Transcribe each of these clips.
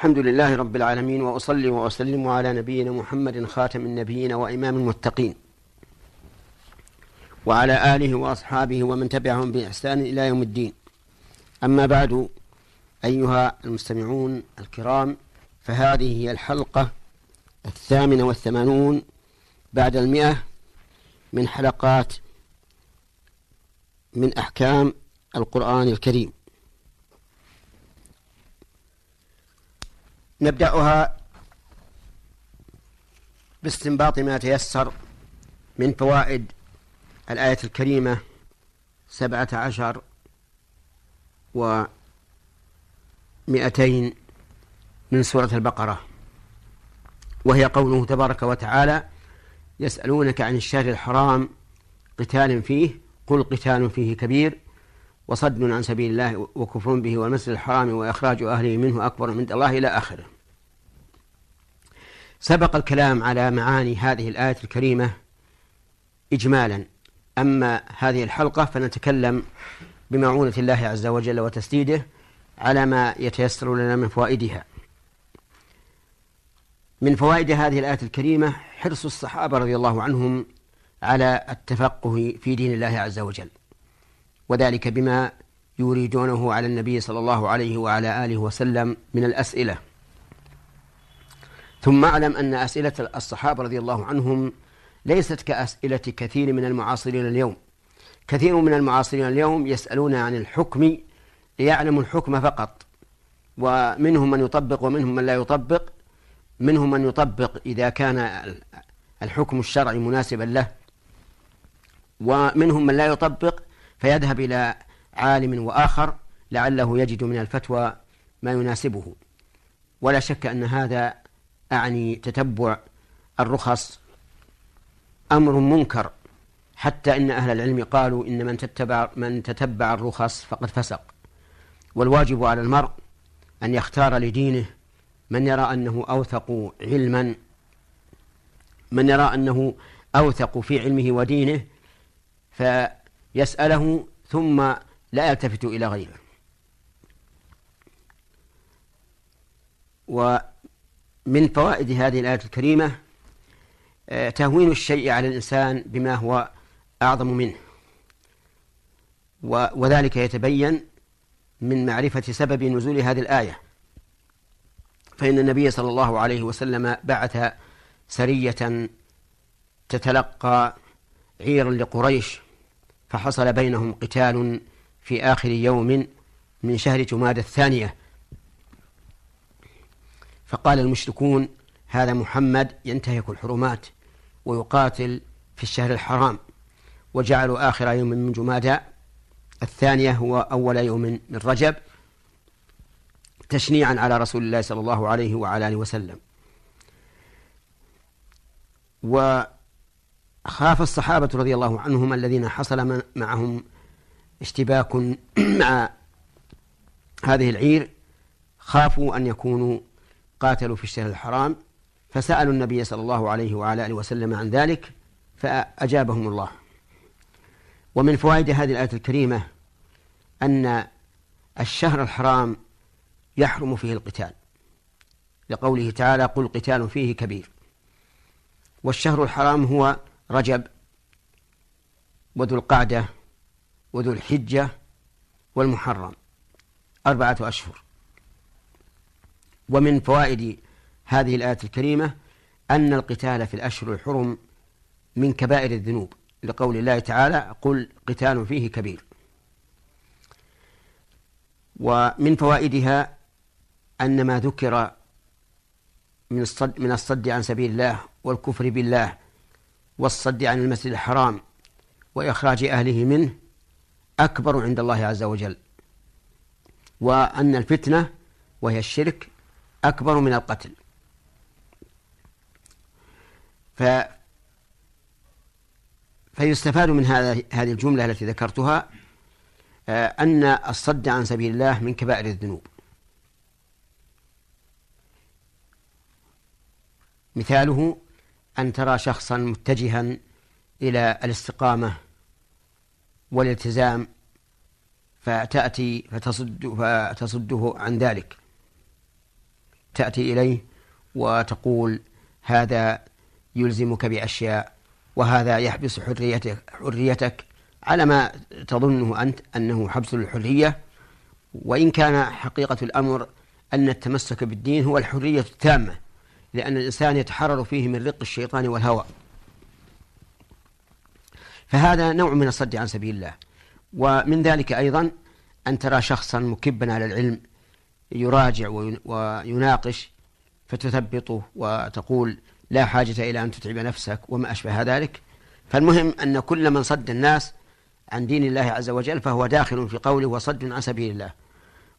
الحمد لله رب العالمين وأصلي وأسلم على نبينا محمد خاتم النبيين وإمام المتقين. وعلى آله وأصحابه ومن تبعهم بإحسان إلى يوم الدين. أما بعد أيها المستمعون الكرام فهذه هي الحلقة الثامنة والثمانون بعد المئة من حلقات من أحكام القرآن الكريم. نبدأها باستنباط ما تيسر من فوائد الآية الكريمة سبعة عشر ومئتين من سورة البقرة. وهي قوله تبارك وتعالى يسألونك عن الشهر الحرام قتال فيه قل قتال فيه كبير. وصد عن سبيل الله وكفر به والمسجد الحرام وإخراج أهله منه أكبر من الله إلى آخره. سبق الكلام على معاني هذه الآية الكريمة إجمالا. أما هذه الحلقة فنتكلم بمعونة الله عز وجل وتسديده على ما يتيسر لنا من فوائدها. من فوائد هذه الآية الكريمة حرص الصحابة رضي الله عنهم على التفقه في دين الله عز وجل. وذلك بما يريدونه على النبي صلى الله عليه وعلى آله وسلم من الأسئلة. ثم أعلم أن أسئلة الصحابة رضي الله عنهم ليست كأسئلة كثير من المعاصرين اليوم. كثير من المعاصرين اليوم يسألون عن الحكم ليعلموا الحكم فقط. ومنهم من يطبق ومنهم من لا يطبق. منهم من يطبق إذا كان الحكم الشرعي مناسبا له. ومنهم من لا يطبق فيذهب إلى عالم وآخر لعله يجد من الفتوى ما يناسبه. ولا شك أن هذا أعني تتبع الرخص أمر منكر حتى إن أهل العلم قالوا إن من تتبع من تتبع الرخص فقد فسق. والواجب على المرء أن يختار لدينه من يرى أنه أوثق علما من يرى أنه أوثق في علمه ودينه فيسأله ثم لا يلتفت إلى غيره. ومن فوائد هذه الآية الكريمة آه، تهوين الشيء على الإنسان بما هو أعظم منه. وذلك يتبين من معرفة سبب نزول هذه الآية. فإن النبي صلى الله عليه وسلم بعث سرية تتلقى عيرا لقريش فحصل بينهم قتال في آخر يوم من شهر جماد الثانية. فقال المشركون هذا محمد ينتهك الحرمات ويقاتل في الشهر الحرام وجعلوا آخر يوم من جمادى الثانية هو أول يوم من رجب تشنيعا على رسول الله صلى الله عليه وعلى آله وسلم. وخاف الصحابة رضي الله عنهم الذين حصل معهم اشتباك مع هذه العير خافوا أن يكونوا قاتلوا في الشهر الحرام فسألوا النبي صلى الله عليه وعلى آله وسلم عن ذلك فأجابهم الله. ومن فوائد هذه الآية الكريمة أن الشهر الحرام يحرم فيه القتال. لقوله تعالى قل قتال فيه كبير. والشهر الحرام هو رجب وذو القعدة وذو الحجة والمحرم أربعة أشهر. ومن فوائد هذه الآية الكريمة أن القتال في الأشهر الحرم من كبائر الذنوب. لقول الله تعالى قل قتال فيه كبير ومن فوائدها أن ما ذكر من الصد من الصد عن سبيل الله والكفر بالله والصد عن المسجد الحرام وإخراج أهله منه أكبر عند الله عز وجل. وأن الفتنة وهي الشرك أكبر من القتل. ف فيستفاد من هذا هذه الجملة التي ذكرتها آه، أن الصد عن سبيل الله من كبائر الذنوب. مثاله أن ترى شخصا متجها إلى الاستقامة والالتزام فتأتي فتصد فتصده عن ذلك. تأتي إليه وتقول هذا يلزمك بأشياء وهذا يحبس حريتك, حريتك على ما تظنه أنت أنه حبس للحرية وإن كان حقيقة الأمر أن التمسك بالدين هو الحرية التامة. لأن الإنسان يتحرر فيه من رق الشيطان والهوى. فهذا نوع من الصد عن سبيل الله. ومن ذلك أيضا أن ترى شخصا مكبا على العلم يراجع ويناقش فتثبطه وتقول لا حاجة إلى أن تتعب نفسك وما أشبه ذلك. فالمهم أن كل من صد الناس عن دين الله عز وجل فهو داخل في قوله وصد عن سبيل الله.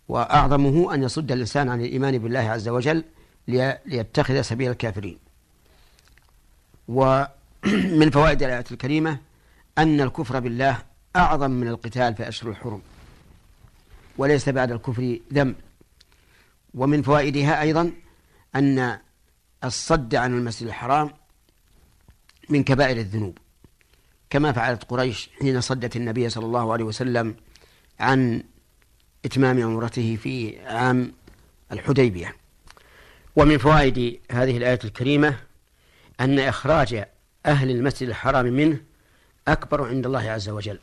وأعظمه أن يصد الإنسان عن الإيمان بالله عز وجل ليتخذ سبيل الكافرين. ومن فوائد الآية الكريمة أن الكفر بالله أعظم من القتال في أشهر الحرم وليس بعد الكفر ذنب ومن فوائدها أيضا أن الصد عن المسجد الحرام من كبائر الذنوب. كما فعلت قريش حين صدت النبي صلى الله عليه وسلم عن إتمام عمرته في عام الحديبية. ومن فوائد هذه الآية الكريمة أن إخراج أهل المسجد الحرام منه أكبر عند الله عز وجل.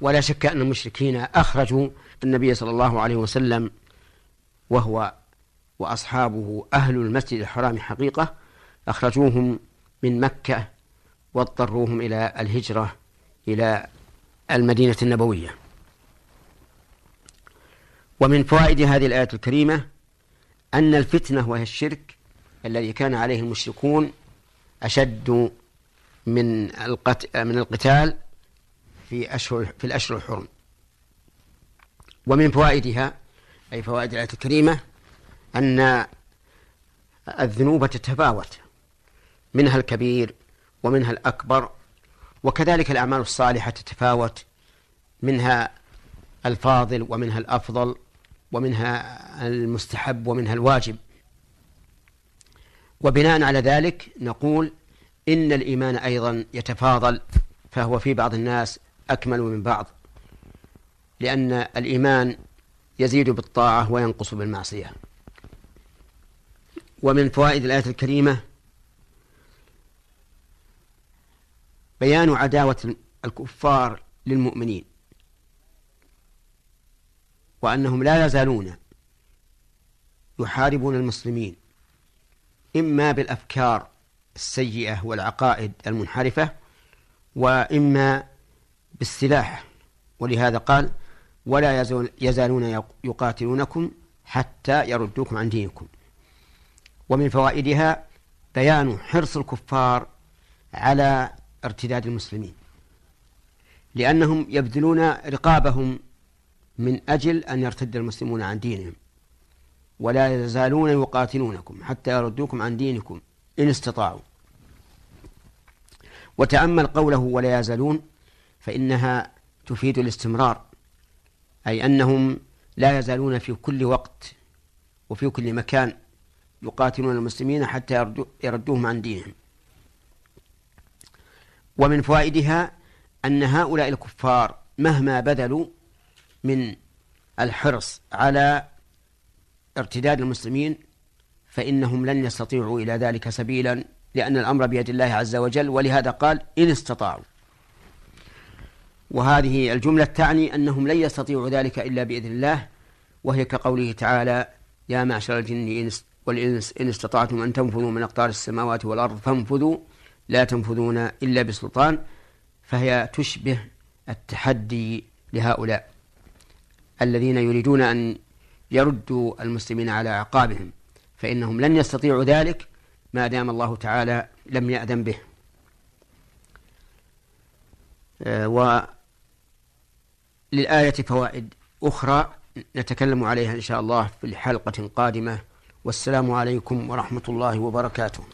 ولا شك أن المشركين أخرجوا النبي صلى الله عليه وسلم وهو وأصحابه أهل المسجد الحرام حقيقة أخرجوهم من مكة واضطروهم إلى الهجرة إلى المدينة النبوية. ومن فوائد هذه الآية الكريمة أن الفتنة وهي الشرك الذي كان عليه المشركون أشد من من القتال في أشهر في الأشهر الحرم. ومن فوائدها أي فوائد الآية الكريمة أن الذنوب تتفاوت منها الكبير ومنها الأكبر وكذلك الأعمال الصالحة تتفاوت منها الفاضل ومنها الأفضل. ومنها المستحب ومنها الواجب. وبناء على ذلك نقول إن الإيمان أيضا يتفاضل فهو في بعض الناس أكمل من بعض لأن الإيمان يزيد بالطاعة وينقص بالمعصية. ومن فوائد الآية الكريمة بيان عداوة الكفار للمؤمنين. وأنهم لا يزالون يحاربون المسلمين إما بالأفكار السيئة والعقائد المنحرفة وإما بالسلاح. ولهذا قال ولا يزالون يقاتلونكم حتى يردوكم عن دينكم. ومن فوائدها بيان حرص الكفار على ارتداد المسلمين لأنهم يبذلون رقابهم من أجل أن يرتد المسلمون عن دينهم ولا يزالون يقاتلونكم حتى يردوكم عن دينكم إن استطاعوا. وتأمل قوله ولا يزالون فإنها تفيد الاستمرار أي أنهم لا يزالون في كل وقت وفي كل مكان يقاتلون المسلمين حتى يردوهم عن دينهم. ومن فوائدها أن هؤلاء الكفار مهما بذلوا من الحرص على ارتداد المسلمين فإنهم لن يستطيعوا إلى ذلك سبيلا لأن الأمر بيد الله عز وجل. ولهذا قال إن استطاعوا. وهذه الجملة تعني أنهم لن يستطيعوا ذلك إلا بإذن الله وهي كقوله تعالى يا معشر الجن والإنس إن استطعتم أن تنفذوا من أقطار السماوات والأرض فانفذوا لا تنفذون إلا بسلطان. فهي تشبه التحدي لهؤلاء. الذين يريدون أن يردوا المسلمين على أعقابهم فإنهم لن يستطيعوا ذلك ما دام الله تعالى لم يأذن به. آه، وللآية فوائد أخرى نتكلم عليها إن شاء الله في حلقة قادمة. والسلام عليكم ورحمة الله وبركاته.